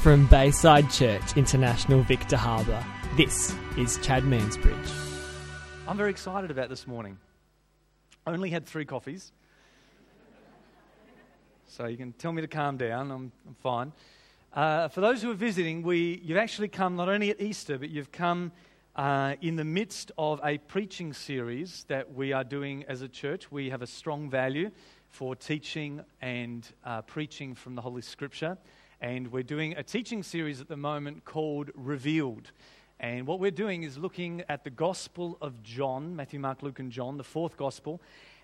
From Bayside Church International Victor Harbor, this is Chad Mansbridge. I'm very excited about this morning. I only had three coffees. So you can tell me to calm down, I'm, I'm fine. Uh, for those who are visiting, we, you've actually come not only at Easter, but you've come uh, in the midst of a preaching series that we are doing as a church. We have a strong value for teaching and uh, preaching from the Holy Scripture. And we're doing a teaching series at the moment called Revealed. And what we're doing is looking at the Gospel of John Matthew, Mark, Luke, and John, the fourth Gospel.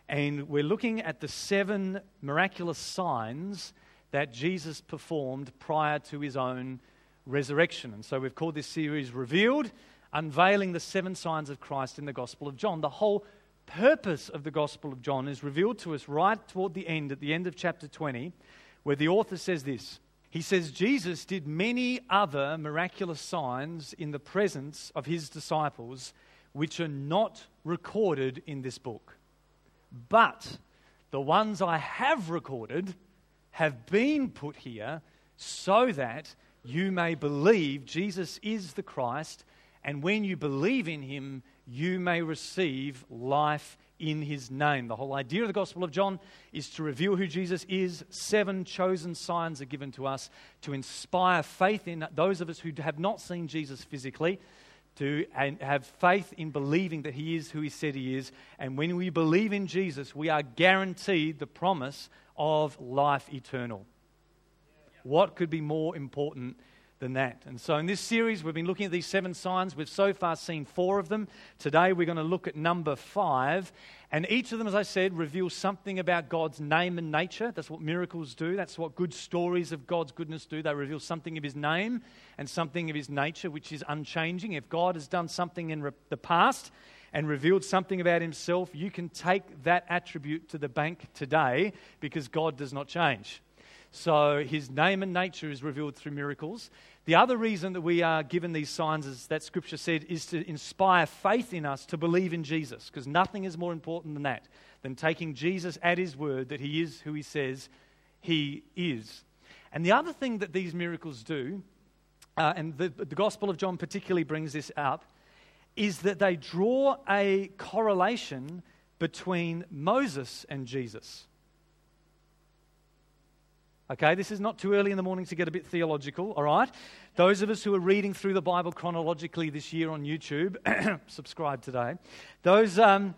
And we're looking at the seven miraculous signs that Jesus performed prior to his own resurrection. And so we've called this series Revealed, unveiling the seven signs of Christ in the Gospel of John. The whole purpose of the Gospel of John is revealed to us right toward the end, at the end of chapter 20, where the author says this. He says, Jesus did many other miraculous signs in the presence of his disciples, which are not recorded in this book. But the ones I have recorded have been put here so that you may believe Jesus is the Christ, and when you believe in him, you may receive life in his name. The whole idea of the Gospel of John is to reveal who Jesus is. Seven chosen signs are given to us to inspire faith in those of us who have not seen Jesus physically. To and have faith in believing that He is who He said He is. And when we believe in Jesus, we are guaranteed the promise of life eternal. What could be more important than that? And so, in this series, we've been looking at these seven signs. We've so far seen four of them. Today, we're going to look at number five. And each of them, as I said, reveals something about God's name and nature. That's what miracles do. That's what good stories of God's goodness do. They reveal something of His name and something of His nature, which is unchanging. If God has done something in re- the past, and revealed something about himself, you can take that attribute to the bank today because God does not change. So his name and nature is revealed through miracles. The other reason that we are given these signs, as that scripture said, is to inspire faith in us to believe in Jesus, because nothing is more important than that, than taking Jesus at his word that he is who he says he is. And the other thing that these miracles do, uh, and the, the Gospel of John particularly brings this up, is that they draw a correlation between Moses and Jesus. Okay, this is not too early in the morning to get a bit theological, all right? Those of us who are reading through the Bible chronologically this year on YouTube, subscribe today. Those um,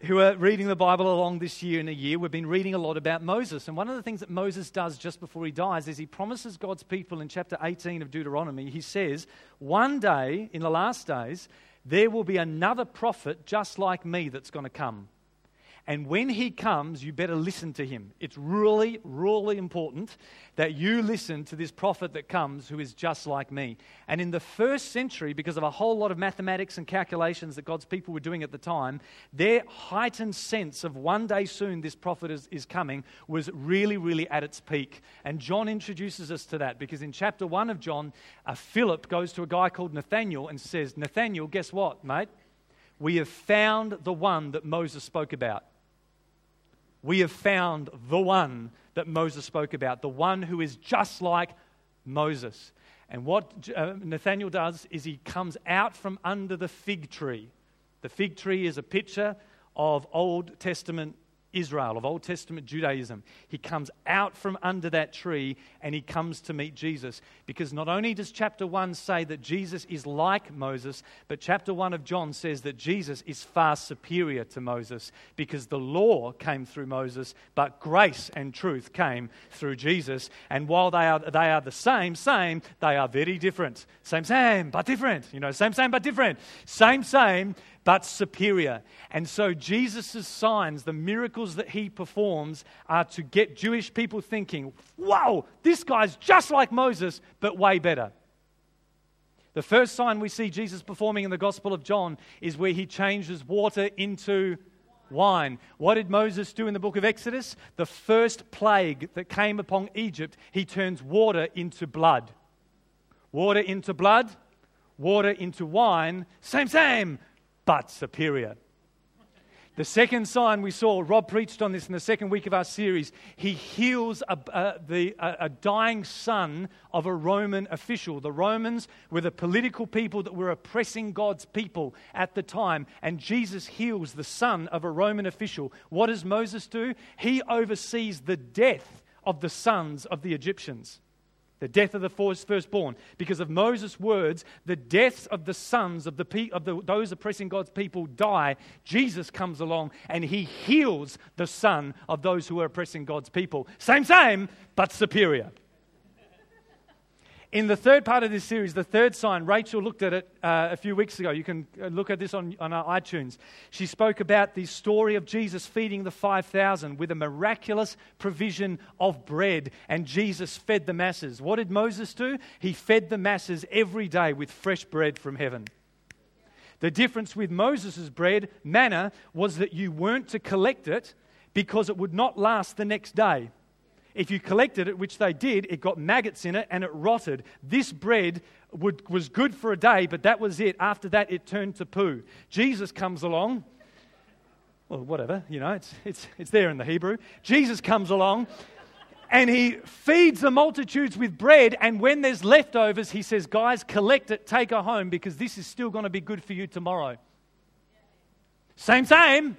who are reading the Bible along this year in a year, we've been reading a lot about Moses. And one of the things that Moses does just before he dies is he promises God's people in chapter 18 of Deuteronomy, he says, One day, in the last days, there will be another prophet just like me that's going to come. And when he comes, you better listen to him. It's really, really important that you listen to this prophet that comes who is just like me. And in the first century, because of a whole lot of mathematics and calculations that God's people were doing at the time, their heightened sense of one day soon this prophet is, is coming was really, really at its peak. And John introduces us to that because in chapter 1 of John, uh, Philip goes to a guy called Nathaniel and says, Nathaniel, guess what, mate? We have found the one that Moses spoke about we have found the one that Moses spoke about, the one who is just like Moses. And what uh, Nathaniel does is he comes out from under the fig tree. The fig tree is a picture of Old Testament Israel, of Old Testament Judaism. He comes out from under that tree and he comes to meet Jesus. Because not only does chapter 1 say that Jesus is like Moses, but chapter 1 of John says that Jesus is far superior to Moses because the law came through Moses, but grace and truth came through Jesus. And while they are, they are the same, same, they are very different. Same, same, but different. You know, same, same, but different. Same, same, but superior. And so Jesus' signs, the miracles that he performs, are to get Jewish people thinking, wow, this guy's just like Moses, but way better. The first sign we see Jesus performing in the Gospel of John is where he changes water into wine. What did Moses do in the book of Exodus? The first plague that came upon Egypt, he turns water into blood. Water into blood, water into wine, same, same, but superior. The second sign we saw, Rob preached on this in the second week of our series. He heals a, a, the, a, dying son of a Roman official. The Romans were the political people that were oppressing God's people at the time, and Jesus heals the son of a Roman official. What does Moses do? He oversees the death of the sons of the Egyptians the death of the firstborn. Because of Moses' words, the deaths of the sons of, the, of the, those oppressing God's people die. Jesus comes along and he heals the son of those who are oppressing God's people. Same, same, but superior. In the third part of this series, the third sign, Rachel looked at it uh, a few weeks ago. You can uh, look at this on, on our iTunes. She spoke about the story of Jesus feeding the 5,000 with a miraculous provision of bread, and Jesus fed the masses. What did Moses do? He fed the masses every day with fresh bread from heaven. The difference with Moses' bread, manna, was that you weren't to collect it because it would not last the next day. If you collected it, which they did, it got maggots in it and it rotted. This bread would, was good for a day, but that was it. After that, it turned to poo. Jesus comes along. Well, whatever, you know, it's, it's, it's there in the Hebrew. Jesus comes along and he feeds the multitudes with bread. And when there's leftovers, he says, Guys, collect it, take it home because this is still going to be good for you tomorrow. Same, same,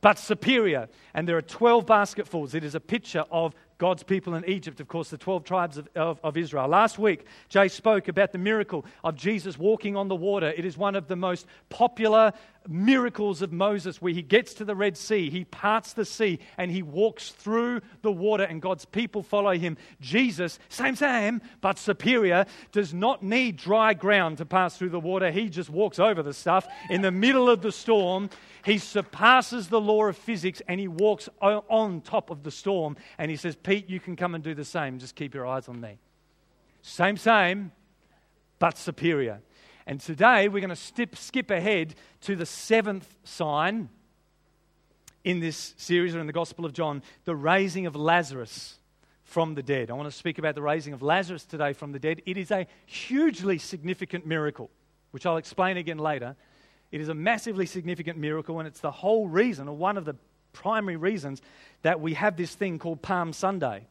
but superior. And there are 12 basketfuls. It is a picture of God's people in Egypt, of course, the 12 tribes of, of, of, Israel. Last week, Jay spoke about the miracle of Jesus walking on the water. It is one of the most popular miracles of Moses where he gets to the Red Sea, he parts the sea, and he walks through the water, and God's people follow him. Jesus, same, same, but superior, does not need dry ground to pass through the water. He just walks over the stuff in the middle of the storm. He surpasses the law of physics and he walks on top of the storm. And he says, Pete, you can come and do the same. Just keep your eyes on me. Same, same, but superior. And today we're going to skip, skip ahead to the seventh sign in this series or in the Gospel of John the raising of Lazarus from the dead. I want to speak about the raising of Lazarus today from the dead. It is a hugely significant miracle, which I'll explain again later. It is a massively significant miracle, and it's the whole reason, or one of the primary reasons that we have this thing called Palm Sunday.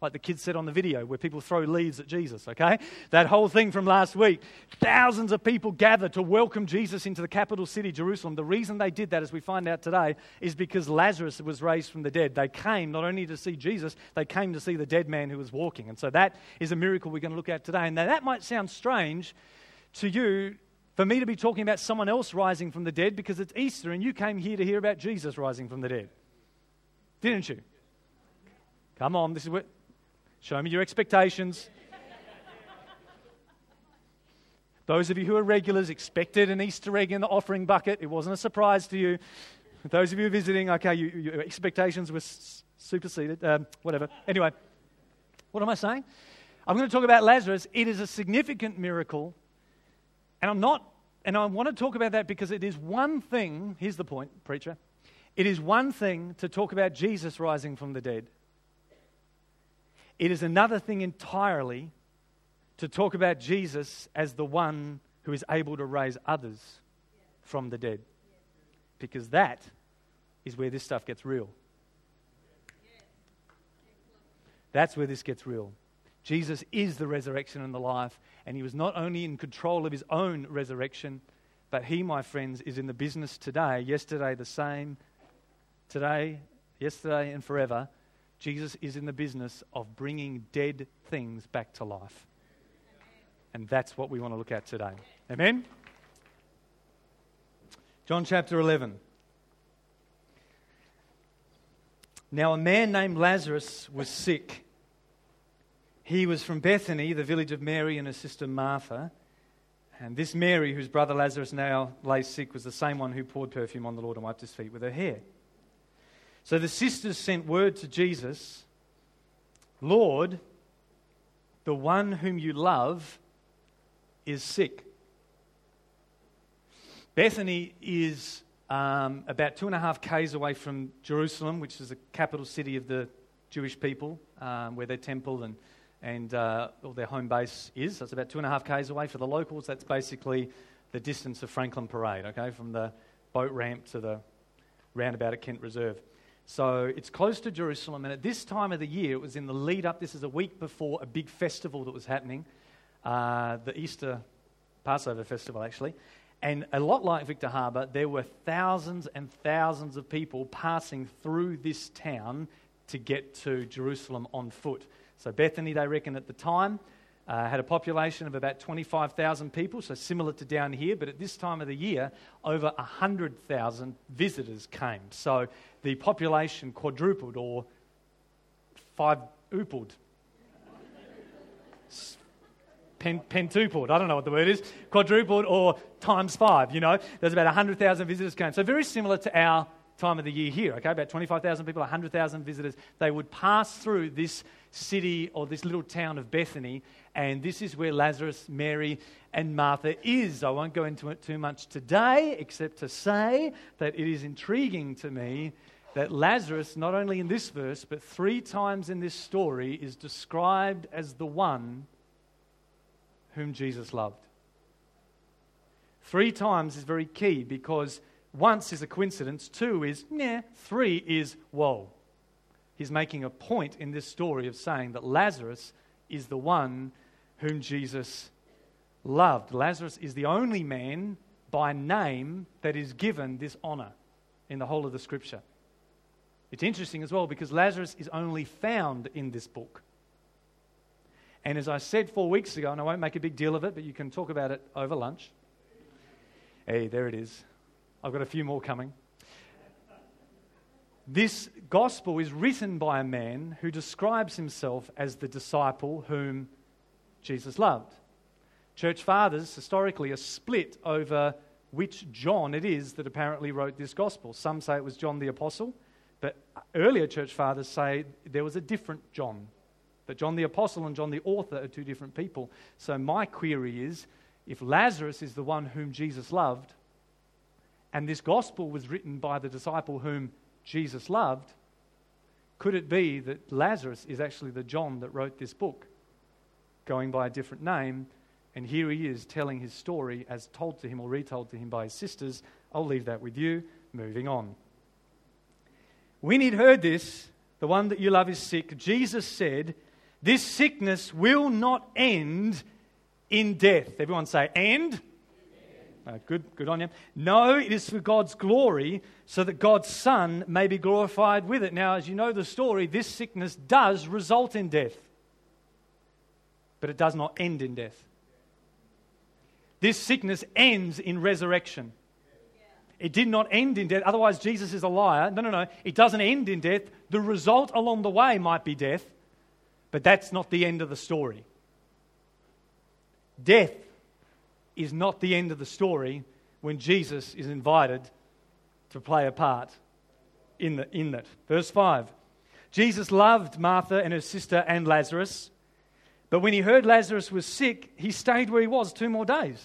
Like the kids said on the video, where people throw leaves at Jesus, okay? That whole thing from last week. Thousands of people gathered to welcome Jesus into the capital city, Jerusalem. The reason they did that, as we find out today, is because Lazarus was raised from the dead. They came not only to see Jesus, they came to see the dead man who was walking. And so that is a miracle we're going to look at today. And now that might sound strange to you for me to be talking about someone else rising from the dead because it's Easter and you came here to hear about Jesus rising from the dead. Didn't you? Come on, this is what. Show me your expectations. Those of you who are regulars expected an Easter egg in the offering bucket. It wasn't a surprise to you. Those of you visiting, okay, you, your expectations were superseded. Um, whatever. Anyway, what am I saying? I'm going to talk about Lazarus. It is a significant miracle and I'm not, and I want to talk about that because it is one thing, here's the point, preacher. It is one thing to talk about Jesus rising from the dead. It is another thing entirely to talk about Jesus as the one who is able to raise others from the dead. Because that is where this stuff gets real. That's where this gets real. Jesus is the resurrection and the life, and he was not only in control of his own resurrection, but he, my friends, is in the business today, yesterday the same, today, yesterday, and forever. Jesus is in the business of bringing dead things back to life. And that's what we want to look at today. Amen? John chapter 11. Now, a man named Lazarus was sick. He was from Bethany, the village of Mary and her sister Martha. And this Mary, whose brother Lazarus now lay sick, was the same one who poured perfume on the Lord and wiped his feet with her hair. So the sisters sent word to Jesus Lord, the one whom you love is sick. Bethany is um, about two and a half k's away from Jerusalem, which is the capital city of the Jewish people, um, where their temple and and uh, their home base is. It's about two and a half k's away. For the locals, that's basically the distance of Franklin Parade, okay, from the boat ramp to the roundabout at Kent Reserve. So it's close to Jerusalem, and at this time of the year, it was in the lead up. This is a week before a big festival that was happening, uh, the Easter Passover festival, actually. And a lot like Victor Harbor, there were thousands and thousands of people passing through this town to get to Jerusalem on foot. So Bethany, they reckon at the time, uh, had a population of about 25,000 people, so similar to down here, but at this time of the year, over 100,000 visitors came. So the population quadrupled or five oopled. Pen, pentupled, I don't know what the word is, quadrupled or times five, you know. There's about 100,000 visitors came. So very similar to our time of the year here, okay? About 25,000 people, 100,000 visitors. They would pass through this city or this little town of Bethany, and this is where Lazarus, Mary, and Martha is. I won't go into it too much today, except to say that it is intriguing to me that Lazarus, not only in this verse, but three times in this story, is described as the one whom Jesus loved. Three times is very key because once is a coincidence, two is, nah, three is, whoa he's making a point in this story of saying that Lazarus is the one whom Jesus loved. Lazarus is the only man by name that is given this honor in the whole of the scripture. It's interesting as well because Lazarus is only found in this book. And as I said four weeks ago, and I won't make a big deal of it, but you can talk about it over lunch. Hey, there it is. I've got a few more coming. This gospel is written by a man who describes himself as the disciple whom Jesus loved. Church fathers historically are split over which John it is that apparently wrote this gospel. Some say it was John the Apostle, but earlier church fathers say there was a different John. That John the Apostle and John the author are two different people. So my query is if Lazarus is the one whom Jesus loved, and this gospel was written by the disciple whom Jesus loved, could it be that Lazarus is actually the John that wrote this book, going by a different name? And here he is telling his story as told to him or retold to him by his sisters. I'll leave that with you. Moving on. When he'd heard this, the one that you love is sick, Jesus said, This sickness will not end in death. Everyone say, End? Uh, good, good on you. No, it is for God's glory, so that God's Son may be glorified with it. Now, as you know the story, this sickness does result in death, but it does not end in death. This sickness ends in resurrection. It did not end in death. Otherwise, Jesus is a liar. No, no, no. It doesn't end in death. The result along the way might be death, but that's not the end of the story. Death is not the end of the story when Jesus is invited to play a part in, the, in that. Verse 5 Jesus loved Martha and her sister and Lazarus, but when he heard Lazarus was sick, he stayed where he was two more days.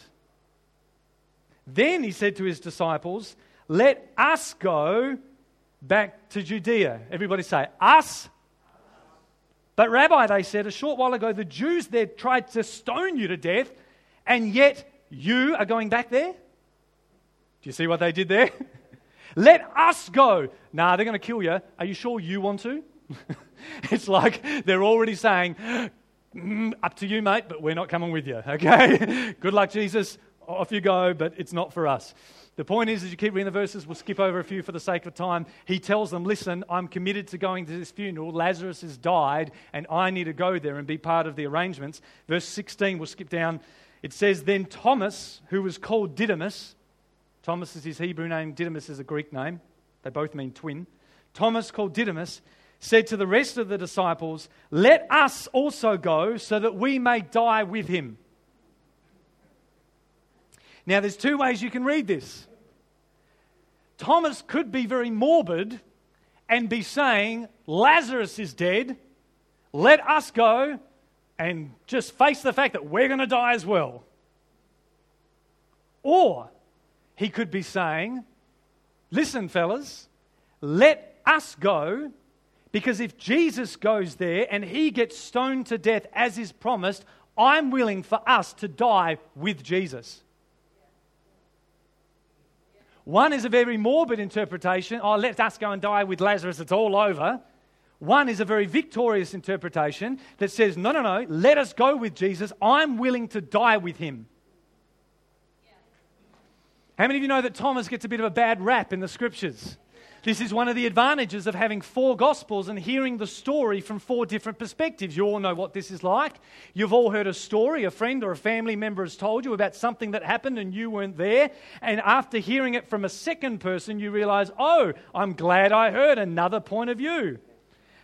Then he said to his disciples, Let us go back to Judea. Everybody say, Us? But, Rabbi, they said, a short while ago, the Jews there tried to stone you to death, and yet you are going back there? Do you see what they did there? Let us go. Nah, they're going to kill you. Are you sure you want to? it's like they're already saying, mm, up to you, mate, but we're not coming with you, okay? Good luck, Jesus. Off you go, but it's not for us. The point is, as you keep reading the verses, we'll skip over a few for the sake of time. He tells them, Listen, I'm committed to going to this funeral. Lazarus has died, and I need to go there and be part of the arrangements. Verse 16, we'll skip down it says, Then Thomas, who was called Didymus, Thomas is his Hebrew name, Didymus is a Greek name. They both mean twin. Thomas, called Didymus, said to the rest of the disciples, Let us also go so that we may die with him. Now, there's two ways you can read this. Thomas could be very morbid and be saying, Lazarus is dead, let us go and just face the fact that we're going to die as well. Or he could be saying, Listen, fellas, let us go because if Jesus goes there and he gets stoned to death as is promised, I'm willing for us to die with Jesus. One is a very morbid interpretation. Oh, let us go and die with Lazarus, it's all over. One is a very victorious interpretation that says, no, no, no, let us go with Jesus. I'm willing to die with him. How many of you know that Thomas gets a bit of a bad rap in the scriptures? This is one of the advantages of having four gospels and hearing the story from four different perspectives. You all know what this is like. You've all heard a story, a friend or a family member has told you about something that happened and you weren't there. And after hearing it from a second person, you realize, oh, I'm glad I heard another point of view.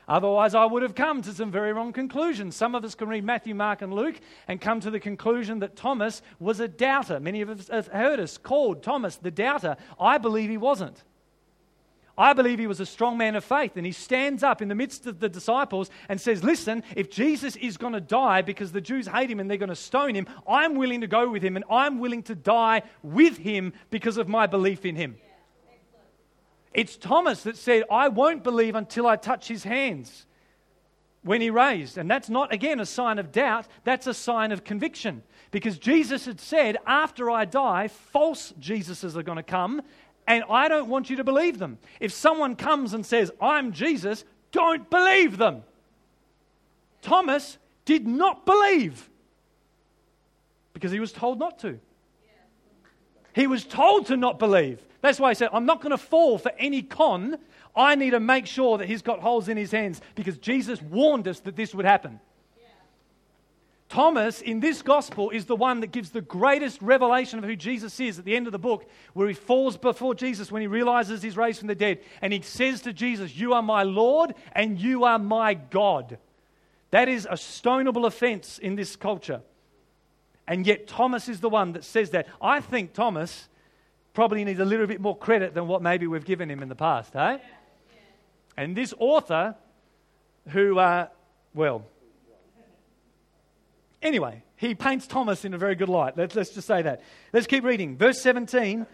Otherwise, I would have come to some very wrong conclusions. Some of us can read Matthew, Mark, and Luke and come to the conclusion that Thomas was a doubter. Many of us have heard us called Thomas the doubter. I believe he wasn't. I believe he was a strong man of faith, and he stands up in the midst of the disciples and says, Listen, if Jesus is going to die because the Jews hate him and they're going to stone him, I'm willing to go with him, and I'm willing to die with him because of my belief in him. It's Thomas that said, I won't believe until I touch his hands when he raised. And that's not, again, a sign of doubt, that's a sign of conviction. Because Jesus had said, After I die, false Jesuses are going to come and I don't want you to believe them. If someone comes and says, I'm Jesus, don't believe them. Thomas did not believe because he was told not to. He was told to not believe. That's why he said, I'm not going to fall for any con. I need to make sure that he's got holes in his hands because Jesus warned us that this would happen. Thomas in this gospel is the one that gives the greatest revelation of who Jesus is at the end of the book, where he falls before Jesus when he realizes he's raised from the dead. And he says to Jesus, You are my Lord and you are my God. That is a stonable offense in this culture. And yet, Thomas is the one that says that. I think Thomas probably needs a little bit more credit than what maybe we've given him in the past, eh? And this author, who, uh, well, Anyway, he paints Thomas in a very good light. Let's, let's just say that. Let's keep reading. Verse 17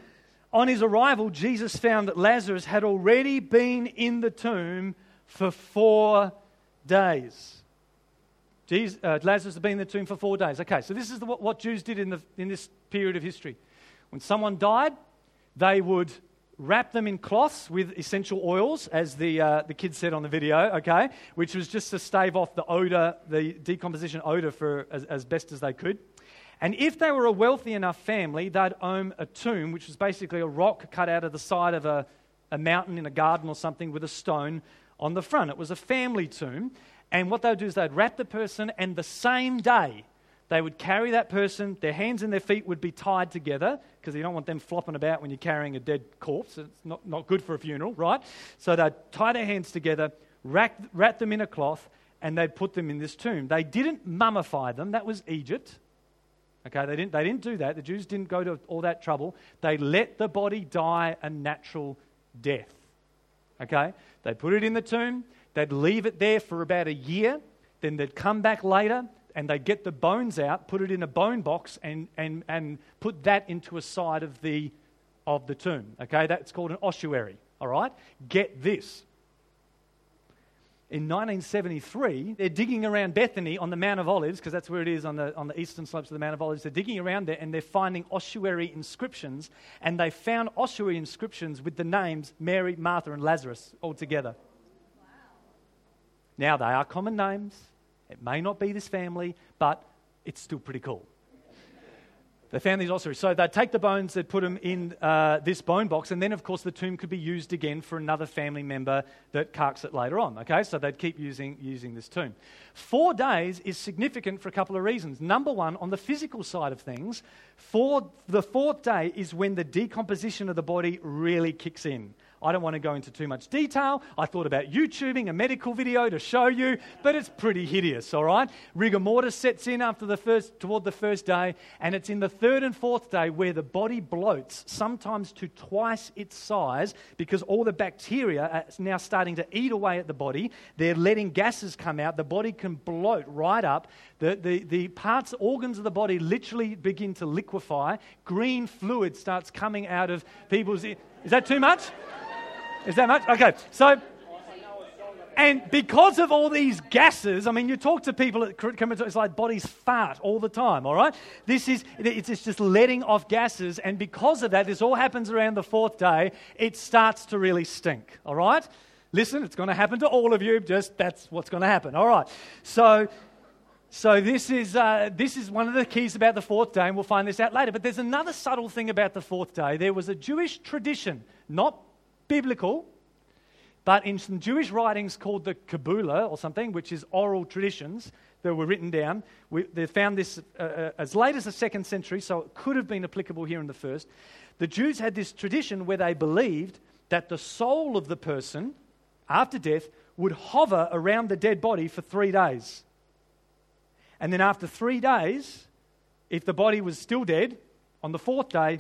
On his arrival, Jesus found that Lazarus had already been in the tomb for four days. Jesus, uh, Lazarus had been in the tomb for four days. Okay, so this is the, what, what Jews did in, the, in this period of history. When someone died, they would wrap them in cloths with essential oils, as the, uh, the kids said on the video, okay, which was just to stave off the odor, the decomposition odor for as, as best as they could. And if they were a wealthy enough family, they'd own a tomb, which was basically a rock cut out of the side of a, a mountain in a garden or something with a stone on the front. It was a family tomb. And what they'd do is they'd wrap the person, and the same day, they would carry that person, their hands and their feet would be tied together because you don't want them flopping about when you're carrying a dead corpse. It's not, not good for a funeral, right? So they'd tie their hands together, wrap, wrap them in a cloth, and they'd put them in this tomb. They didn't mummify them, that was Egypt. Okay, they didn't, they didn't do that. The Jews didn't go to all that trouble. They let the body die a natural death. Okay, they put it in the tomb, they'd leave it there for about a year, then they'd come back later and they get the bones out, put it in a bone box, and, and, and put that into a side of the, of the tomb. Okay, that's called an ossuary. All right, get this. In 1973, they're digging around Bethany on the Mount of Olives, because that's where it is on the, on the eastern slopes of the Mount of Olives. They're digging around there and they're finding ossuary inscriptions, and they found ossuary inscriptions with the names Mary, Martha, and Lazarus all together. Wow. Now, they are common names. It may not be this family, but it's still pretty cool. They found these ossuaries. So they'd take the bones, they'd put them in uh, this bone box, and then, of course, the tomb could be used again for another family member that carks it later on. Okay, so they'd keep using, using this tomb. Four days is significant for a couple of reasons. Number one, on the physical side of things, for the fourth day is when the decomposition of the body really kicks in. I don't want to go into too much detail. I thought about YouTubing a medical video to show you, but it's pretty hideous, all right? Rigor mortis sets in after the first, toward the first day, and it's in the third and fourth day where the body bloats, sometimes to twice its size, because all the bacteria are now starting to eat away at the body. They're letting gases come out. The body can bloat right up. The, the, the parts, organs of the body literally begin to liquefy. Green fluid starts coming out of people's. Is that too much? Is that much? Okay, so And because of all these gases, I mean, you talk to people at crematorium, it's like bodies fart all the time, all right? This is, it's just letting off gases, and because of that, this all happens around the fourth day, it starts to really stink, all right? Listen, it's going to happen to all of you, just that's what's going to happen, all right? So, so this is, uh, this is one of the keys about the fourth day, and we'll find this out later. But there's another subtle thing about the fourth day. There was a Jewish tradition, not biblical, but in some Jewish writings called the Kabbalah or something, which is oral traditions that were written down, we, they found this uh, uh, as late as the second century, so it could have been applicable here in the first. The Jews had this tradition where they believed that the soul of the person, after death, would hover around the dead body for three days. And then after three days, if the body was still dead, on the fourth day,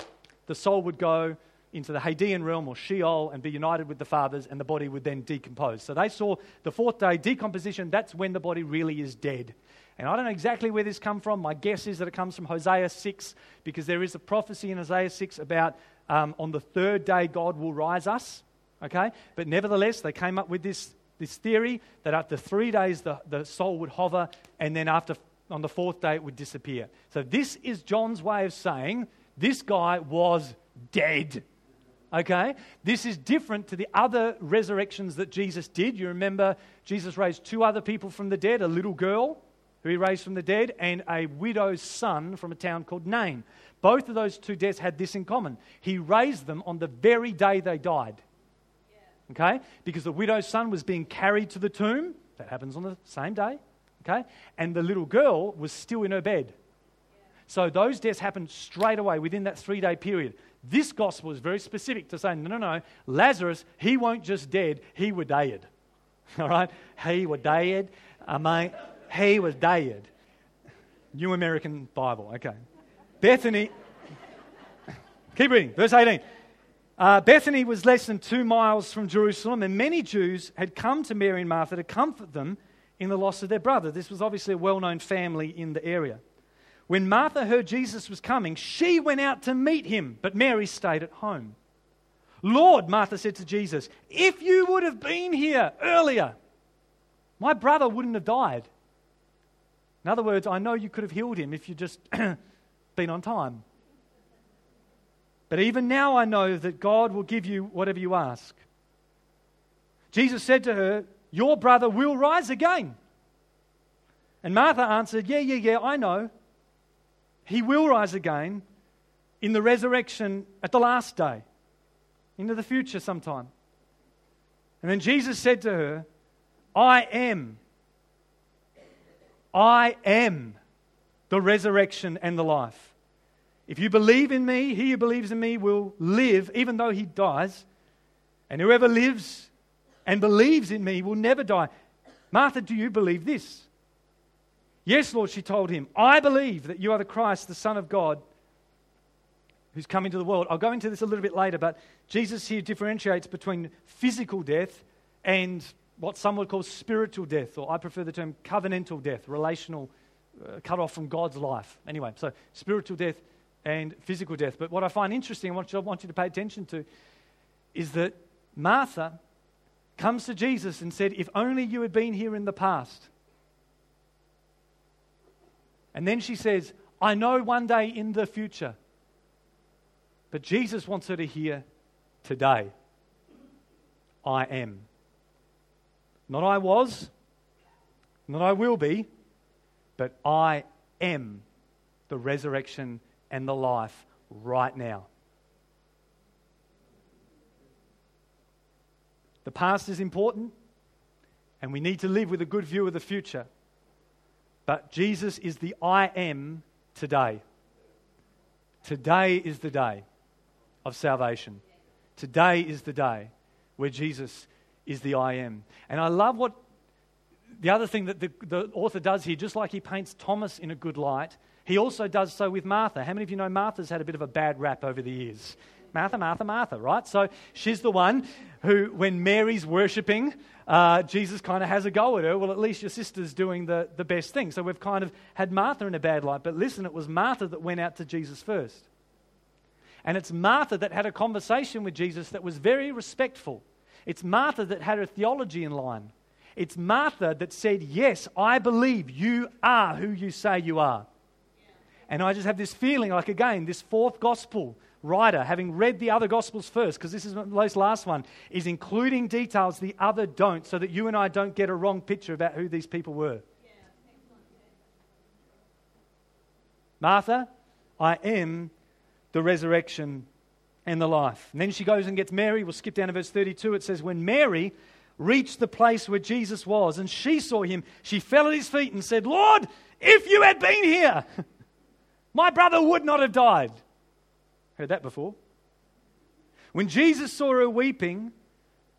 the soul would go into the Hadean realm or Sheol and be united with the fathers, and the body would then decompose. So they saw the fourth day decomposition, that's when the body really is dead. And I don't know exactly where this comes from. My guess is that it comes from Hosea 6, because there is a prophecy in Hosea 6 about um, on the third day God will rise us. Okay? But nevertheless, they came up with this, this theory that after three days the, the soul would hover, and then after on the fourth day it would disappear. So this is John's way of saying this guy was dead. Okay? This is different to the other resurrections that Jesus did. You remember Jesus raised two other people from the dead a little girl who he raised from the dead, and a widow's son from a town called Nain. Both of those two deaths had this in common. He raised them on the very day they died. Okay? Because the widow's son was being carried to the tomb. That happens on the same day. Okay? And the little girl was still in her bed. So those deaths happened straight away within that three day period. This gospel is very specific to saying, no, no, no, Lazarus, he won't just dead, he were dead. All right? He were dead. I mean, he was dead. New American Bible, okay. Bethany, keep reading, verse 18. Uh, Bethany was less than two miles from Jerusalem, and many Jews had come to Mary and Martha to comfort them in the loss of their brother. This was obviously a well known family in the area. When Martha heard Jesus was coming, she went out to meet him, but Mary stayed at home. Lord, Martha said to Jesus, if you would have been here earlier, my brother wouldn't have died. In other words, I know you could have healed him if you'd just been on time. But even now I know that God will give you whatever you ask. Jesus said to her, Your brother will rise again. And Martha answered, Yeah, yeah, yeah, I know. He will rise again in the resurrection at the last day, into the future sometime. And then Jesus said to her, I am. I am the resurrection and the life. If you believe in me, he who believes in me will live even though he dies. And whoever lives and believes in me will never die. Martha, do you believe this? Yes, Lord, she told him, I believe that you are the Christ, the Son of God, who's come into the world. I'll go into this a little bit later, but Jesus here differentiates between physical death and what some would call spiritual death, or I prefer the term covenantal death, relational, uh, cut off from God's life. Anyway, so spiritual death and physical death. But what I find interesting, and what I want you to pay attention to, is that Martha comes to Jesus and said, If only you had been here in the past. And then she says, I know one day in the future. But Jesus wants her to hear today. I am. Not I was, not I will be, but I am the resurrection and the life right now. The past is important, and we need to live with a good view of the future. But Jesus is the I am today. Today is the day of salvation. Today is the day where Jesus is the I am. And I love what the other thing that the, the, author does here, just like he paints Thomas in a good light, he also does so with Martha. How many of you know Martha's had a bit of a bad rap over the years? Martha, Martha, Martha, right? So she's the one who, when Mary's worshipping, uh, Jesus kind of has a go at her. Well, at least your sister's doing the, the best thing. So we've kind of had Martha in a bad light. But listen, it was Martha that went out to Jesus first. And it's Martha that had a conversation with Jesus that was very respectful. It's Martha that had her theology in line. It's Martha that said, Yes, I believe you are who you say you are. And I just have this feeling like, again, this fourth gospel writer, having read the other gospels first, because this is this last one, is including details the other don't, so that you and I don't get a wrong picture about who these people were. Martha, I am the resurrection and the life. And then she goes and gets Mary. We'll skip down to verse 32. It says, When Mary reached the place where Jesus was and she saw him, she fell at his feet and said, Lord, if you had been here, my brother would not have died. Heard that before. When Jesus saw her weeping,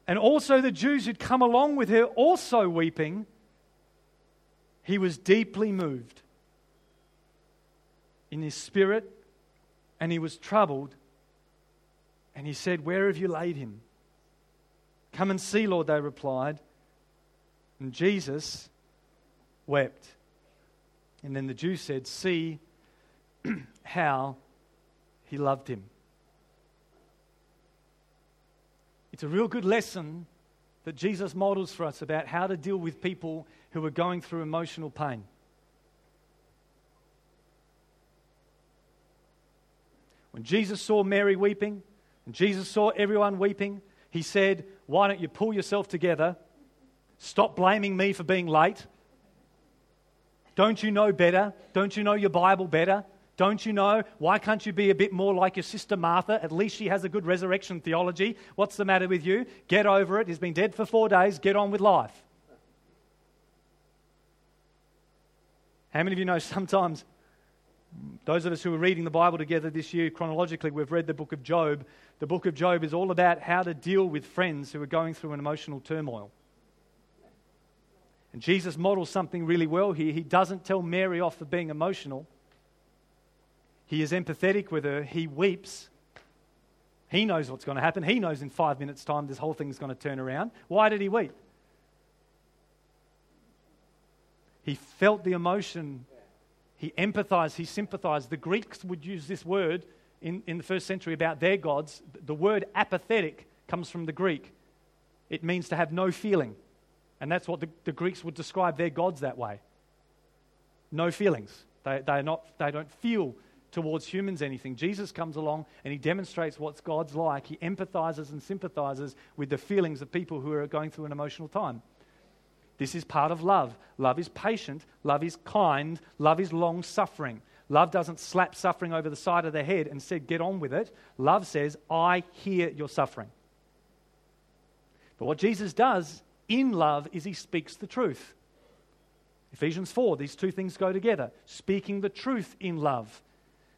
and also the Jews who'd come along with her also weeping, he was deeply moved in his spirit and he was troubled. And he said, Where have you laid him? Come and see, Lord, they replied. And Jesus wept. And then the Jews said, See how he loved him. It's a real good lesson that Jesus models for us about how to deal with people who are going through emotional pain. When Jesus saw Mary weeping, and Jesus saw everyone weeping, he said, Why don't you pull yourself together? Stop blaming me for being late. Don't you know better? Don't you know your Bible better? Don't you know? Why can't you be a bit more like your sister Martha? At least she has a good resurrection theology. What's the matter with you? Get over it. He's been dead for four days. Get on with life. How many of you know sometimes, those of us who are reading the Bible together this year, chronologically, we've read the book of Job. The book of Job is all about how to deal with friends who are going through an emotional turmoil. And Jesus models something really well here. He doesn't tell Mary off for being emotional. He is empathetic with her. He weeps. He knows what's going to happen. He knows in five minutes' time this whole thing's going to turn around. Why did he weep? He felt the emotion. He empathized. He sympathized. The Greeks would use this word in, in the first century about their gods. The word apathetic comes from the Greek, it means to have no feeling. And that's what the, the Greeks would describe their gods that way no feelings. They, they, not, they don't feel towards humans anything. Jesus comes along and he demonstrates what God's like. He empathizes and sympathizes with the feelings of people who are going through an emotional time. This is part of love. Love is patient, love is kind, love is long suffering. Love doesn't slap suffering over the side of the head and say, get on with it. Love says, I hear your suffering. But what Jesus does in love is he speaks the truth. Ephesians 4, these two things go together. Speaking the truth in love.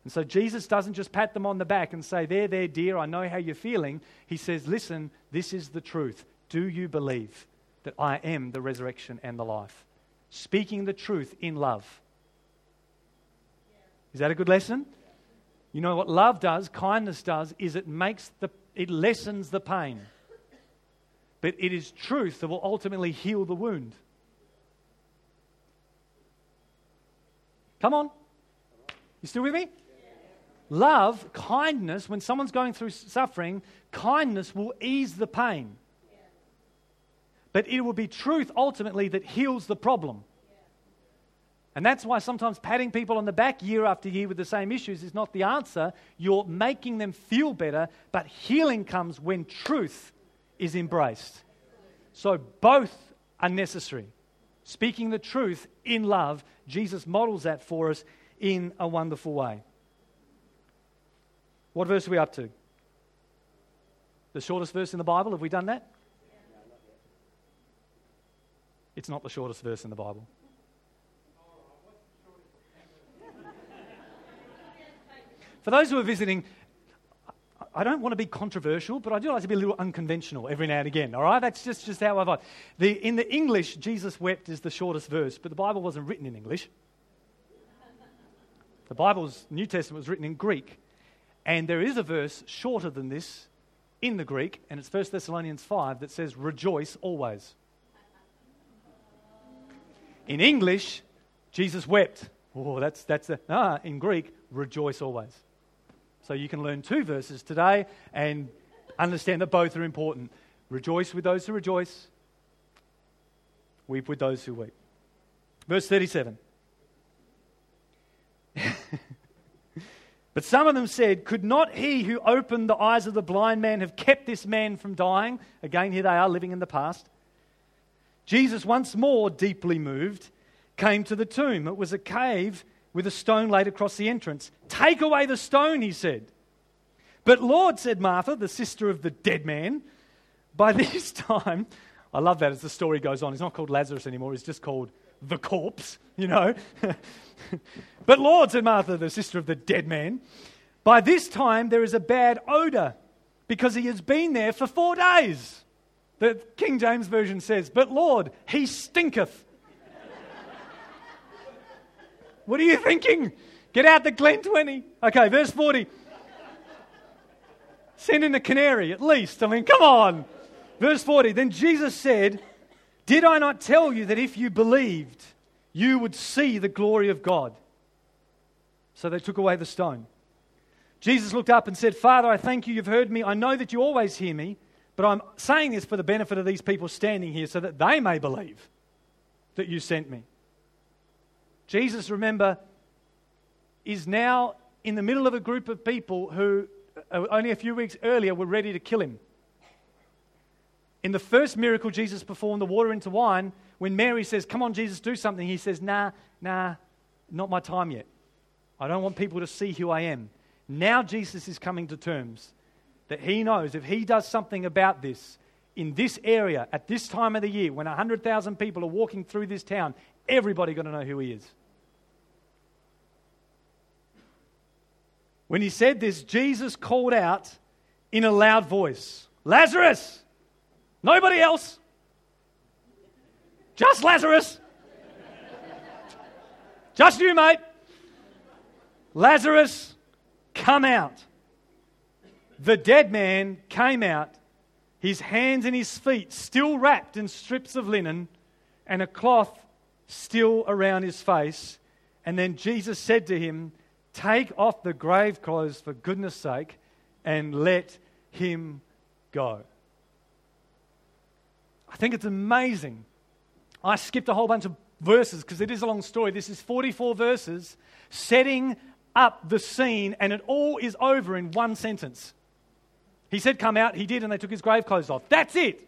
And so Jesus doesn't just pat them on the back and say, There, there, dear, I know how you're feeling. He says, Listen, this is the truth. Do you believe that I am the resurrection and the life? Speaking the truth in love. Is that a good lesson? You know what love does, kindness does, is it makes the it lessens the pain. But it is truth that will ultimately heal the wound. Come on. You still with me? Love, kindness, when someone's going through suffering, kindness will ease the pain. But it will be truth ultimately that heals the problem. And that's why sometimes patting people on the back year after year with the same issues is not the answer. You're making them feel better, but healing comes when truth is embraced. So both are necessary. Speaking the truth in love, Jesus models that for us in a wonderful way. What verse are we up to? The shortest verse in the Bible? Have we done that? It's not the shortest verse in the Bible. For those who are visiting, I don't want to be controversial, but I do like to be a little unconventional every now and again. All right, that's just, just how I vibe. The, in the English, Jesus wept is the shortest verse, but the Bible wasn't written in English. The Bible's New Testament was written in Greek, and there is a verse shorter than this in the Greek, and it's 1 Thessalonians 5 that says, Rejoice always. In English, Jesus wept. Oh, that's, that's a, ah, in Greek, rejoice always. So you can learn two verses today and understand that both are important. Rejoice with those who rejoice, Weep with those who weep. Verse 37. But some of them said, Could not he who opened the eyes of the blind man have kept this man from dying? Again, here they are living in the past. Jesus, once more deeply moved, came to the tomb. It was a cave with a stone laid across the entrance. Take away the stone, he said. But Lord, said Martha, the sister of the dead man, by this time, I love that as the story goes on. He's not called Lazarus anymore, he's just called the corpse, you know. but Lord, said Martha, the sister of the dead man, by this time there is a bad odor because he has been there for four days. The King James Version says, But Lord, he stinketh. what are you thinking? Get out the Glen 20. Okay, verse 40. Send in a canary at least. I mean, come on. Verse 40. Then Jesus said, Did I not tell you that if you believed, you would see the glory of God? So they took away the stone. Jesus looked up and said, Father, I thank you. You've heard me. I know that you always hear me. But I'm saying this for the benefit of these people standing here so that they may believe that you sent me. Jesus, remember, is now in the middle of a group of people who uh, only a few weeks earlier were ready to kill him. In the first miracle Jesus performed, the water into wine, when Mary says, Come on, Jesus, do something, he says, Nah, nah, not my time yet. I don't want people to see who I am. Now Jesus is coming to terms that he knows if he does something about this in this area at this time of the year when 100,000 people are walking through this town, everybody going to know who he is. When he said this, Jesus called out in a loud voice, Lazarus! Nobody else. Just Lazarus. Just you, mate. Lazarus, come out. The dead man came out, his hands and his feet still wrapped in strips of linen, and a cloth still around his face. And then Jesus said to him, Take off the grave clothes for goodness sake and let him go. I think it's amazing. I skipped a whole bunch of verses because it is a long story. This is 44 verses setting up the scene, and it all is over in one sentence. He said, Come out. He did, and they took his grave clothes off. That's it.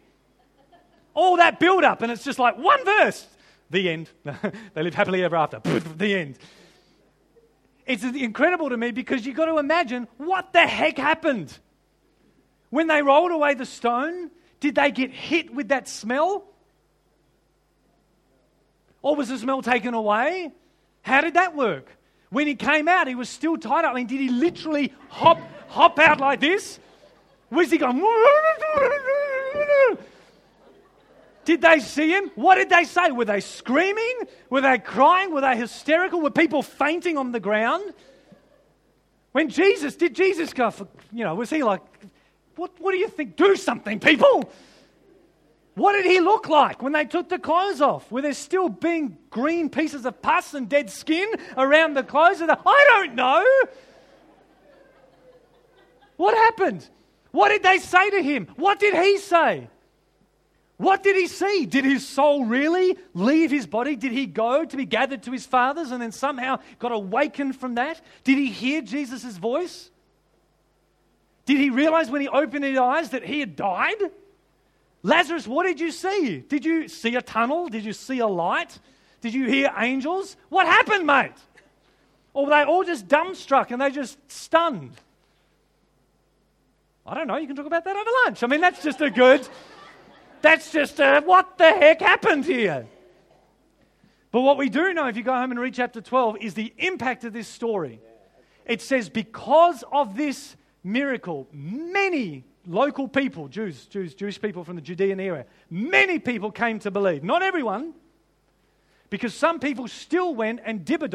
All that build up, and it's just like one verse. The end. they live happily ever after. the end. It's incredible to me because you've got to imagine what the heck happened. When they rolled away the stone, did they get hit with that smell? Or was the smell taken away? How did that work? When he came out, he was still tied up. I mean, did he literally hop, hop out like this? Was he going? Did they see him? What did they say? Were they screaming? Were they crying? Were they hysterical? Were people fainting on the ground? When Jesus, did Jesus go for, you know, was he like, what, what do you think? Do something, people. What did he look like when they took the clothes off? Were there still being green pieces of pus and dead skin around the clothes? The, I don't know. What happened? What did they say to him? What did he say? What did he see? Did his soul really leave his body? Did he go to be gathered to his fathers and then somehow got awakened from that? Did he hear Jesus' voice? Did he realize when he opened his eyes that he had died? Lazarus, what did you see? Did you see a tunnel? Did you see a light? Did you hear angels? What happened, mate? Or were they all just dumbstruck and they just stunned? I don't know. You can talk about that over lunch. I mean, that's just a good, that's just a, what the heck happened here? But what we do know, if you go home and read chapter 12, is the impact of this story. It says, because of this miracle, many local people, Jews, Jews, Jewish people from the Judean area, many people came to believe. Not everyone, because some people still went and dibber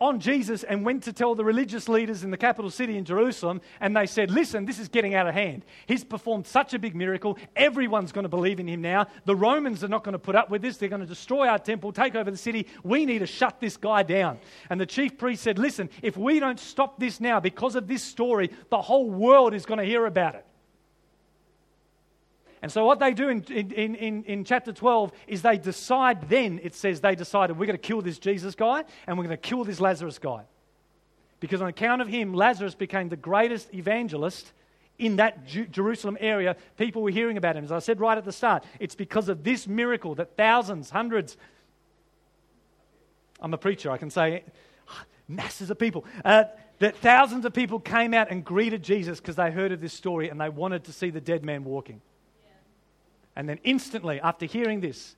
on Jesus and went to tell the religious leaders in the capital city in Jerusalem, and they said, Listen, this is getting out of hand. He's performed such a big miracle. Everyone's going to believe in him now. The Romans are not going to put up with this. They're going to destroy our temple, take over the city. We need to shut this guy down. And the chief priest said, Listen, if we don't stop this now because of this story, the whole world is going to hear about it. And so, what they do in, in, in, in chapter 12 is they decide, then it says they decided, we're going to kill this Jesus guy and we're going to kill this Lazarus guy. Because on account of him, Lazarus became the greatest evangelist in that Ju- Jerusalem area. People were hearing about him. As I said right at the start, it's because of this miracle that thousands, hundreds, I'm a preacher, I can say masses of people, uh, that thousands of people came out and greeted Jesus because they heard of this story and they wanted to see the dead man walking. And then instantly, after hearing this,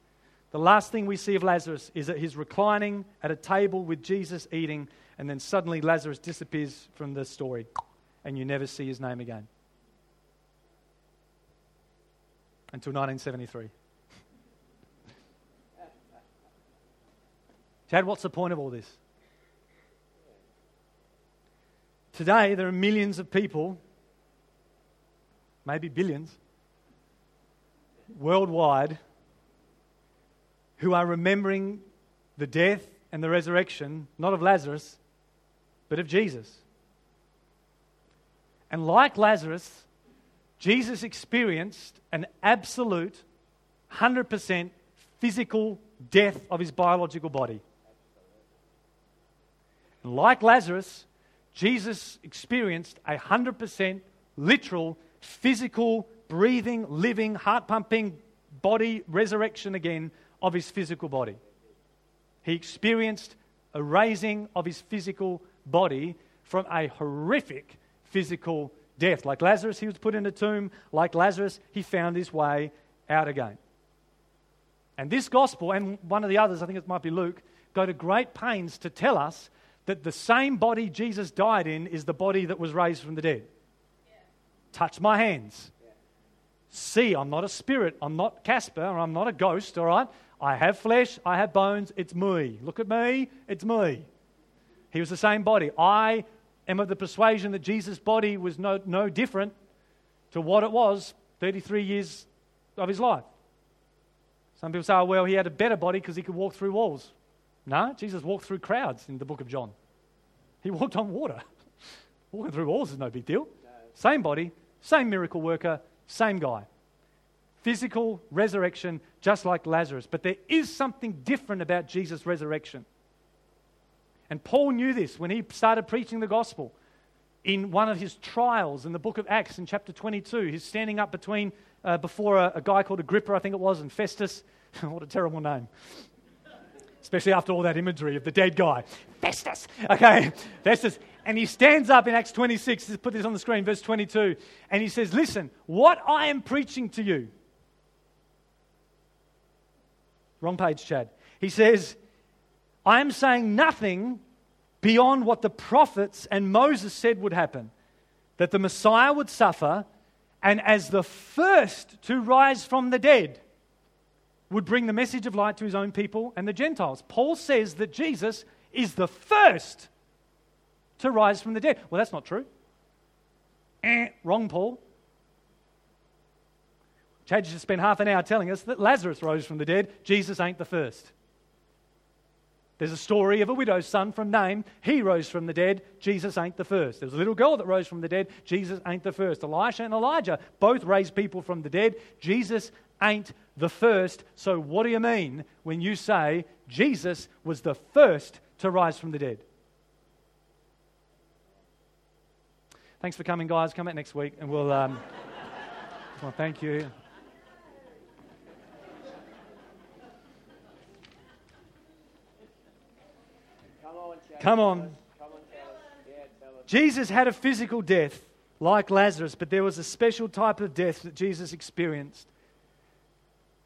the last thing we see of Lazarus is that he's reclining at a table with Jesus eating, and then suddenly Lazarus disappears from the story, and you never see his name again. Until 1973. Chad, what's the point of all this? Today, there are millions of people, maybe billions, worldwide who are remembering the death and the resurrection, not of Lazarus, but of Jesus. And like Lazarus, Jesus experienced an absolute 100% physical death of his biological body. And like Lazarus, Jesus experienced a 100% literal, physical breathing, living, heart pumping body resurrection again of his physical body. He experienced a raising of his physical body from a horrific physical death. Like Lazarus, he was put in a tomb. Like Lazarus, he found his way out again. And this gospel, and one of the others, I think it might be Luke, go to great pains to tell us that the same body Jesus died in is the body that was raised from the dead. Yeah. Touch my hands see. I'm not a spirit. I'm not Casper. I'm not a ghost, all right? I have flesh. I have bones. It's me. Look at me. It's me. He was the same body. I am of the persuasion that Jesus' body was no, no different to what it was 33 years of his life. Some people say, oh, well, he had a better body because he could walk through walls. No, Jesus walked through crowds in the book of John. He walked on water. Walking through walls is no big deal. Same body, same miracle worker, same guy. Physical resurrection, just like Lazarus. But there is something different about Jesus' resurrection. And Paul knew this when he started preaching the gospel. In one of his trials in the book of Acts, in chapter 22, he's standing up between, uh, before a, a guy called Agrippa, I think it was, and Festus. what a terrible name especially after all that imagery of the dead guy. Festus. Okay, Festus. And he stands up in Acts 26, let's put this on the screen, verse 22, and he says, Listen, what I am preaching to you. Wrong page, Chad. He says, I am saying nothing beyond what the prophets and Moses said would happen that the Messiah would suffer, and as the first to rise from the dead, would bring the message of light to his own people and the Gentiles. Paul says that Jesus is the first to rise from the dead. Well, that's not true. Eh, wrong, Paul. Chad just spent half an hour telling us that Lazarus rose from the dead. Jesus ain't the first. There's a story of a widow's son from Nain. He rose from the dead. Jesus ain't the first. There's a little girl that rose from the dead. Jesus ain't the first. Elisha and Elijah both raised people from the dead. Jesus ain't the first. So, what do you mean when you say Jesus was the first to rise from the dead? Thanks for coming, guys. Come back next week and we'll. Um, well, thank you. Come on. Jesus had a physical death like Lazarus, but there was a special type of death that Jesus experienced.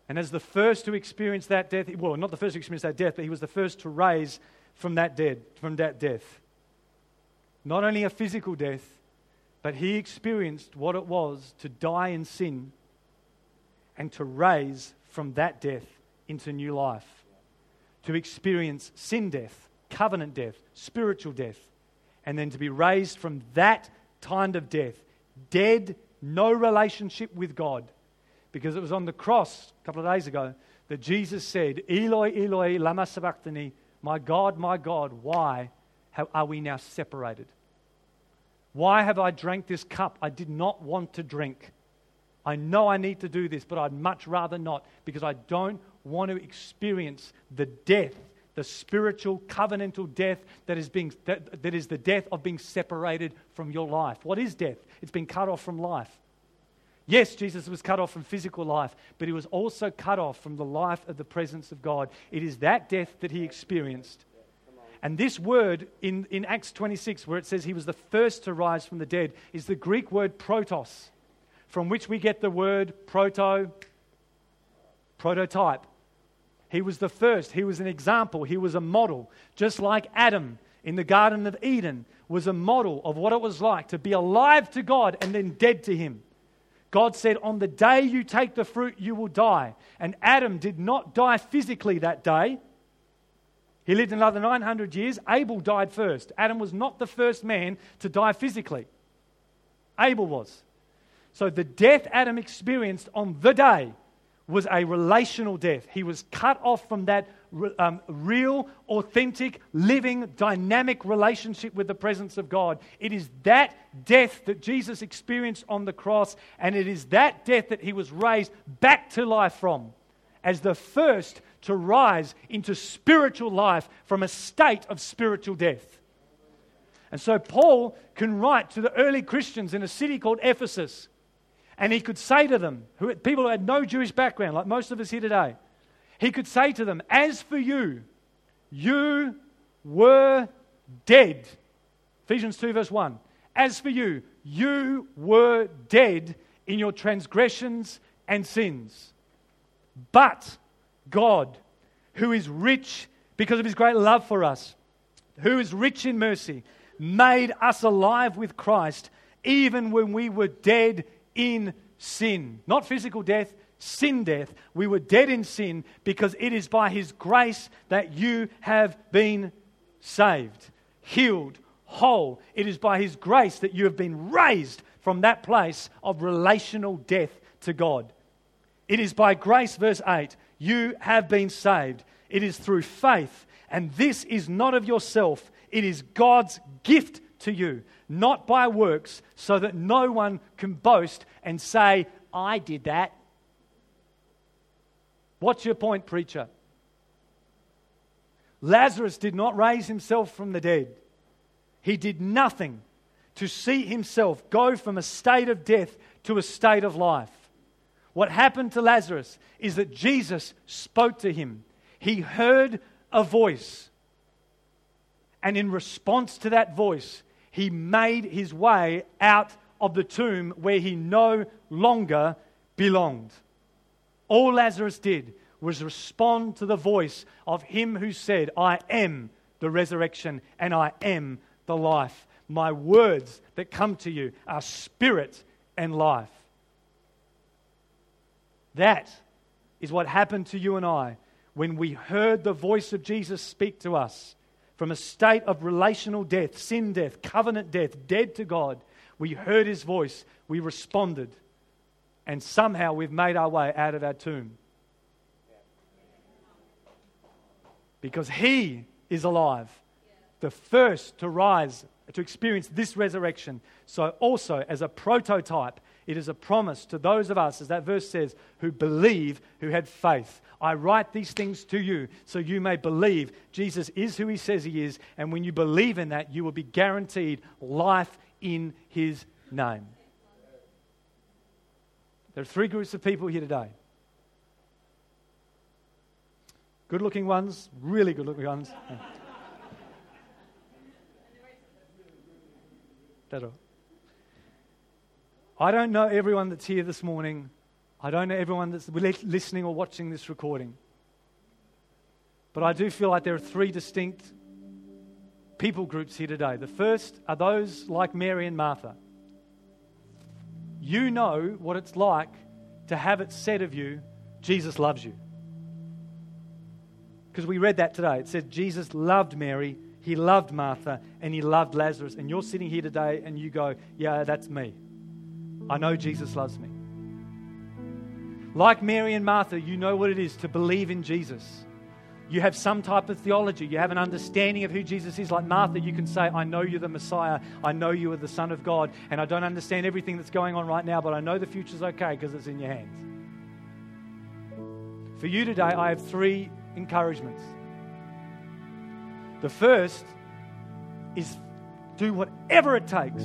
And as the first to experience that death, well, not the first to experience that death, but he was the first to raise from that dead, from that death. Not only a physical death, but he experienced what it was to die in sin and to raise from that death into new life. To experience sin death, covenant death, spiritual death, and then to be raised from that kind of death, dead, no relationship with God, because it was on the cross a couple of days ago that Jesus said, Eloi, Eloi, lama sabachthani, my God, my God, why are we now separated? Why have I drank this cup I did not want to drink? I know I need to do this, but I'd much rather not because I don't want to experience the death, the spiritual covenantal death that is, being, that, that is the death of being separated from your life. What is death? It's been cut off from life. Yes, Jesus was cut off from physical life, but he was also cut off from the life of the presence of God. It is that death that he experienced. And this word in, in Acts 26, where it says he was the first to rise from the dead, is the Greek word protos, from which we get the word proto, prototype. He was the first. He was an example. He was a model. Just like Adam in the Garden of Eden was a model of what it was like to be alive to God and then dead to Him. God said, On the day you take the fruit, you will die. And Adam did not die physically that day. He lived another 900 years. Abel died first. Adam was not the first man to die physically, Abel was. So the death Adam experienced on the day was a relational death. He was cut off from that um, real, authentic, living, dynamic relationship with the presence of God. It is that death that Jesus experienced on the cross, and it is that death that he was raised back to life from as the first to rise into spiritual life from a state of spiritual death. And so Paul can write to the early Christians in a city called Ephesus, and he could say to them, who, people who had no Jewish background, like most of us here today, he could say to them, As for you, you were dead. Ephesians 2, verse 1. As for you, you were dead in your transgressions and sins. But God, who is rich because of his great love for us, who is rich in mercy, made us alive with Christ even when we were dead in sin. Not physical death, sin death. We were dead in sin because it is by His grace that you have been saved, healed, whole. It is by His grace that you have been raised from that place of relational death to God. It is by grace, verse 8, you have been saved. It is through faith, and this is not of yourself, it is God's gift to you, not by works, so that no one can boast and say, I did that. What's your point, preacher? Lazarus did not raise himself from the dead. He did nothing to see himself go from a state of death to a state of life. What happened to Lazarus is that Jesus spoke to him. He heard a voice. And in response to that voice, he made his way out of the tomb where he no longer belonged. All Lazarus did was respond to the voice of him who said, I am the resurrection and I am the life. My words that come to you are spirit and life. That is what happened to you and I when we heard the voice of Jesus speak to us from a state of relational death, sin death, covenant death, dead to God. We heard his voice, we responded and somehow we've made our way out of our tomb. Because He is alive, the first to rise, to experience this resurrection. So, also, as a prototype, it is a promise to those of us, as that verse says, who believe, who had faith. I write these things to you so you may believe Jesus is who he says he is. And when you believe in that, you will be guaranteed life in his name. There are three groups of people here today good looking ones, really good looking ones. I don't know everyone that's here this morning. I don't know everyone that's listening or watching this recording. But I do feel like there are three distinct people groups here today. The first are those like Mary and Martha you know what it's like to have it said of you, Jesus loves you. Because we read that today. It said Jesus loved Mary, he loved Martha, and he loved Lazarus. And you're sitting here today and you go, Yeah, that's me. I know Jesus loves me. Like Mary and Martha, you know what it is to believe in Jesus. you have some type of theology, you have an understanding of who Jesus is. Like Martha, you can say, I know you're the Messiah, I know you are the Son of God, and I don't understand everything that's going on right now, but I know the future's okay because it's in your hands. For you today, I have three encouragements. The first is do whatever it takes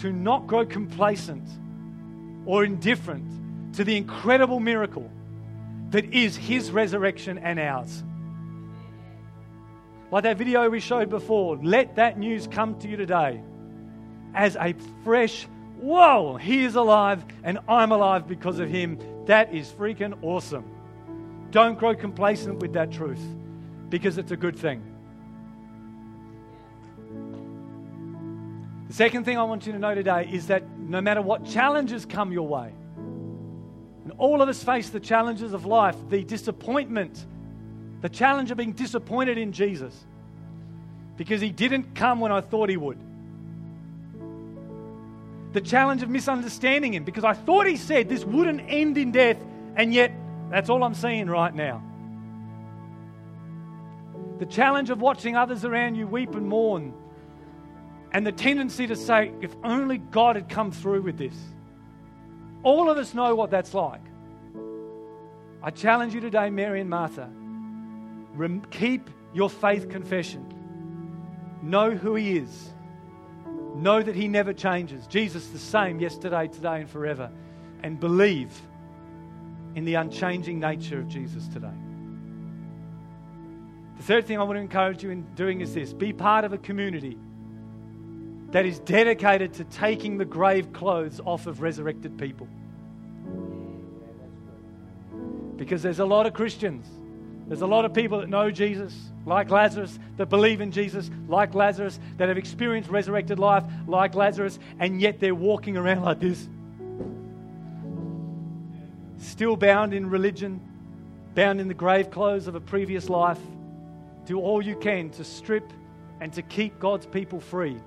to not grow complacent or indifferent to the incredible miracle that is His resurrection and ours. Like that video we showed before, let that news come to you today as a fresh, whoa, He is alive and I'm alive because of Him. That is freaking awesome. Don't grow complacent with that truth because it's a good thing. The second thing I want you to know today is that no matter what challenges come your way, and all of us face the challenges of life, the disappointment, the challenge of being disappointed in Jesus because he didn't come when I thought he would. The challenge of misunderstanding him because I thought he said this wouldn't end in death, and yet that's all I'm seeing right now. The challenge of watching others around you weep and mourn, and the tendency to say, if only God had come through with this. All of us know what that's like. I challenge you today, Mary and Martha, rem- keep your faith confession. Know who He is. Know that He never changes. Jesus, the same yesterday, today, and forever. And believe in the unchanging nature of Jesus today. The third thing I want to encourage you in doing is this be part of a community that is dedicated to taking the grave clothes off of resurrected people. Because there's a lot of Christians, there's a lot of people that know Jesus, like Lazarus, that believe in Jesus, like Lazarus, that have experienced resurrected life, like Lazarus, and yet they're walking around like this. Still bound in religion, bound in the grave clothes of a previous life. Do all you can to strip and to keep God's people free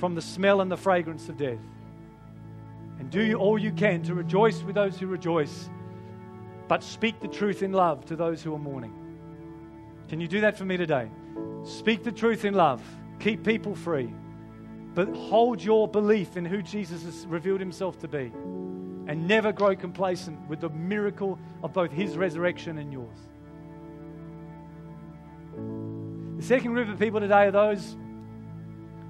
from the smell and the fragrance of death. And do all you can to rejoice with those who rejoice, but speak the truth in love to those who are mourning. Can you do that for me today? Speak the truth in love, keep people free, but hold your belief in who Jesus has revealed himself to be, and never grow complacent with the miracle of both his resurrection and yours. The second group of people today are those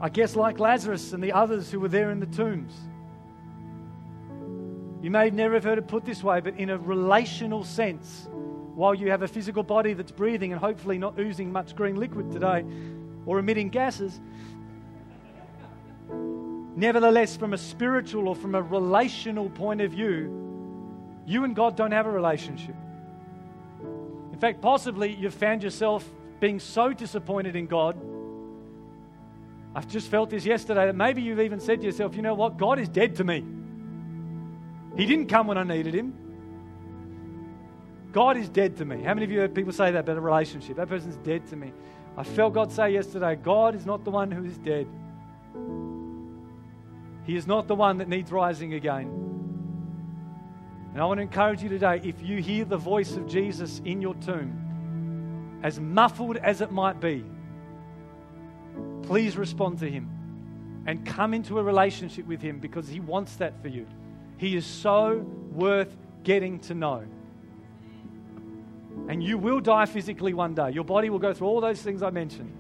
I guess, like Lazarus and the others who were there in the tombs. You may never have heard it put this way, but in a relational sense, while you have a physical body that's breathing and hopefully not oozing much green liquid today or emitting gases, nevertheless, from a spiritual or from a relational point of view, you and God don't have a relationship. In fact, possibly you've found yourself being so disappointed in God I've just felt this yesterday that maybe you've even said to yourself, you know what? God is dead to me. He didn't come when I needed him. God is dead to me. How many of you heard people say that about a relationship? That person's dead to me. I felt God say yesterday, God is not the one who is dead. He is not the one that needs rising again. And I want to encourage you today if you hear the voice of Jesus in your tomb, as muffled as it might be, please respond to Him and come into a relationship with Him because He wants that for you. He is so worth getting to know. And you will die physically one day. Your body will go through all those things I mentioned.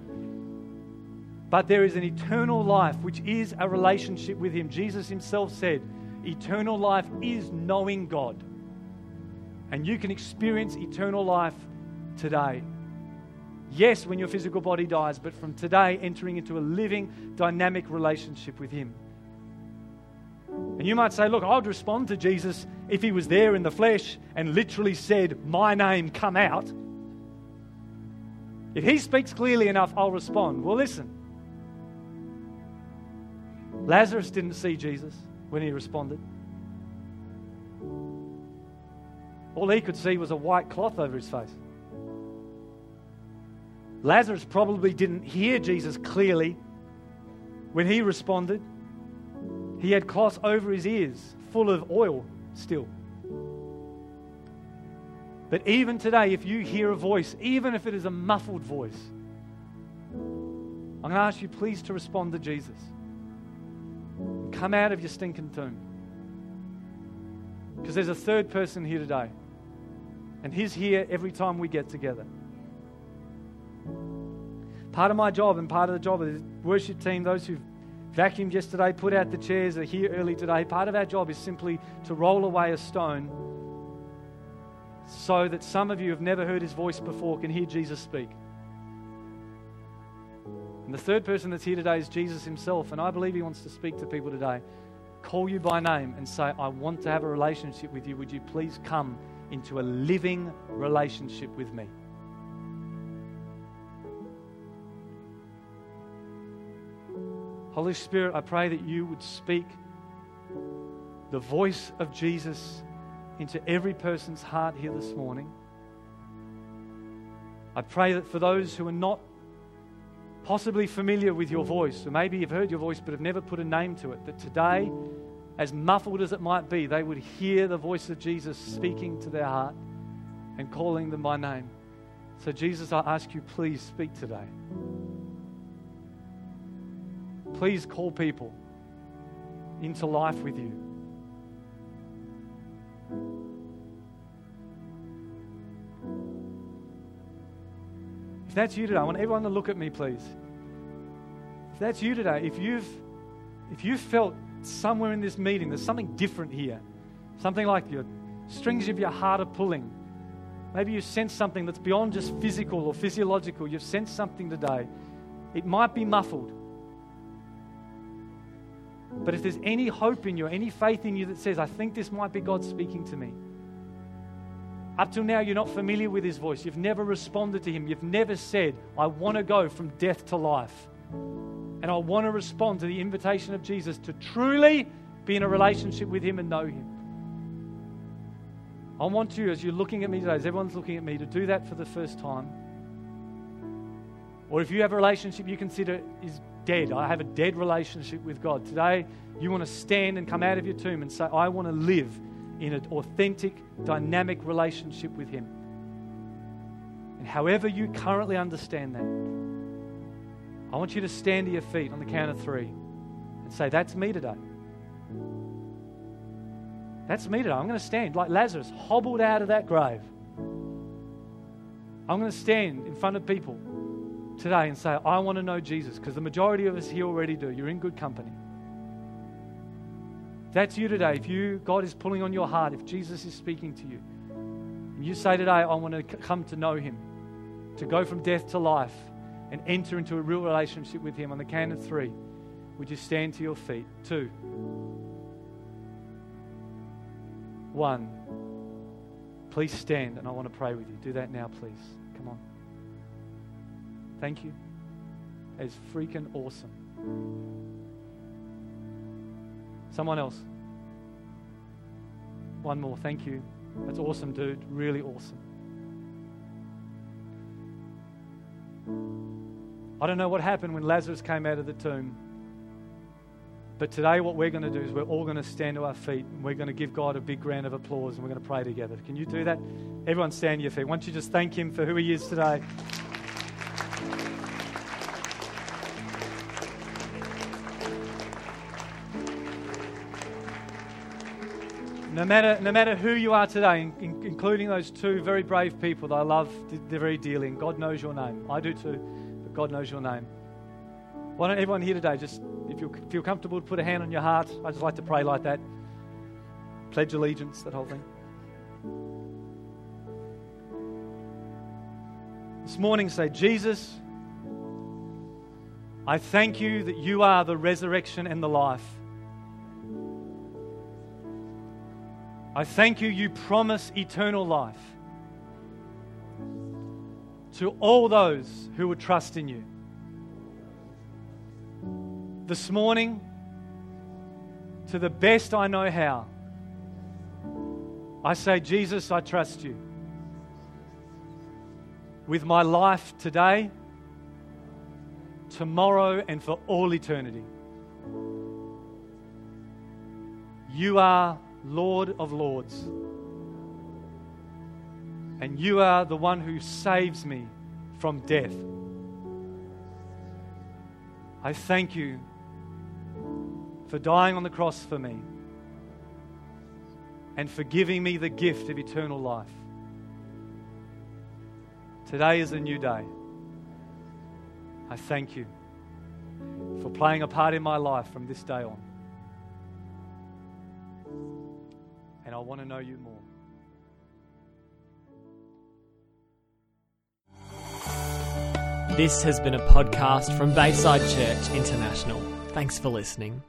But there is an eternal life, which is a relationship with Him. Jesus Himself said, Eternal life is knowing God. And you can experience eternal life today. Yes, when your physical body dies, but from today, entering into a living, dynamic relationship with Him. And you might say, Look, I'd respond to Jesus if He was there in the flesh and literally said, My name, come out. If He speaks clearly enough, I'll respond. Well, listen. Lazarus didn't see Jesus when he responded. All he could see was a white cloth over his face. Lazarus probably didn't hear Jesus clearly when he responded. He had cloths over his ears full of oil still. But even today, if you hear a voice, even if it is a muffled voice, I'm going to ask you, please, to respond to Jesus. Come out of your stinking tomb. Because there's a third person here today. And he's here every time we get together. Part of my job and part of the job of the worship team, those who've vacuumed yesterday, put out the chairs, are here early today. Part of our job is simply to roll away a stone so that some of you have never heard his voice before can hear Jesus speak. And the third person that's here today is Jesus himself, and I believe he wants to speak to people today. Call you by name and say, I want to have a relationship with you. Would you please come into a living relationship with me? Holy Spirit, I pray that you would speak the voice of Jesus into every person's heart here this morning. I pray that for those who are not possibly familiar with your voice, or maybe you've heard your voice but have never put a name to it, that today, as muffled as it might be, they would hear the voice of Jesus speaking to their heart and calling them by name. So, Jesus, I ask you, please speak today. Please call people into life with you. If that's you today, I want everyone to look at me, please. If that's you today, if you've if you felt somewhere in this meeting there's something different here, something like your strings of your heart are pulling. Maybe you sense something that's beyond just physical or physiological. You've sensed something today. It might be muffled. But if there's any hope in you, any faith in you that says, I think this might be God speaking to me, up till now, you're not familiar with his voice. You've never responded to him. You've never said, I want to go from death to life. And I want to respond to the invitation of Jesus to truly be in a relationship with him and know him. I want you, as you're looking at me today, as everyone's looking at me, to do that for the first time. Or if you have a relationship you consider is dead, I have a dead relationship with God. Today, you want to stand and come out of your tomb and say, I want to live in an authentic, dynamic relationship with Him. And however you currently understand that, I want you to stand to your feet on the count of three and say, That's me today. That's me today. I'm going to stand like Lazarus, hobbled out of that grave. I'm going to stand in front of people today and say, I want to know Jesus, because the majority of us here already do. You're in good company. That's you today. If you, God is pulling on your heart, if Jesus is speaking to you, and you say today, I want to come to know Him, to go from death to life, and enter into a real relationship with Him on the count of three, would you stand to your feet? Two. One. Please stand, and I want to pray with you. Do that now, please. Come on. Thank you. It's freaking awesome. Someone else. One more. Thank you. That's awesome, dude. Really awesome. I don't know what happened when Lazarus came out of the tomb. But today, what we're going to do is we're all going to stand to our feet and we're going to give God a big round of applause and we're going to pray together. Can you do that? Everyone stand to your feet. Why don't you just thank Him for who He is today? No matter, no matter who you are today, in, in, including those two very brave people that I love very dearly, and God knows your name. I do too, but God knows your name. Why don't everyone here today, just if you feel comfortable, put a hand on your heart. I just like to pray like that. Pledge allegiance, that whole thing. This morning, say, Jesus, I thank you that you are the resurrection and the life. I thank you, you promise eternal life to all those who would trust in you. This morning, to the best I know how, I say, Jesus, I trust you. With my life today, tomorrow, and for all eternity. You are Lord of Lords. And you are the one who saves me from death. I thank you for dying on the cross for me and for giving me the gift of eternal life. Today is a new day. I thank you for playing a part in my life from this day on. And I want to know you more. This has been a podcast from Bayside Church International. Thanks for listening.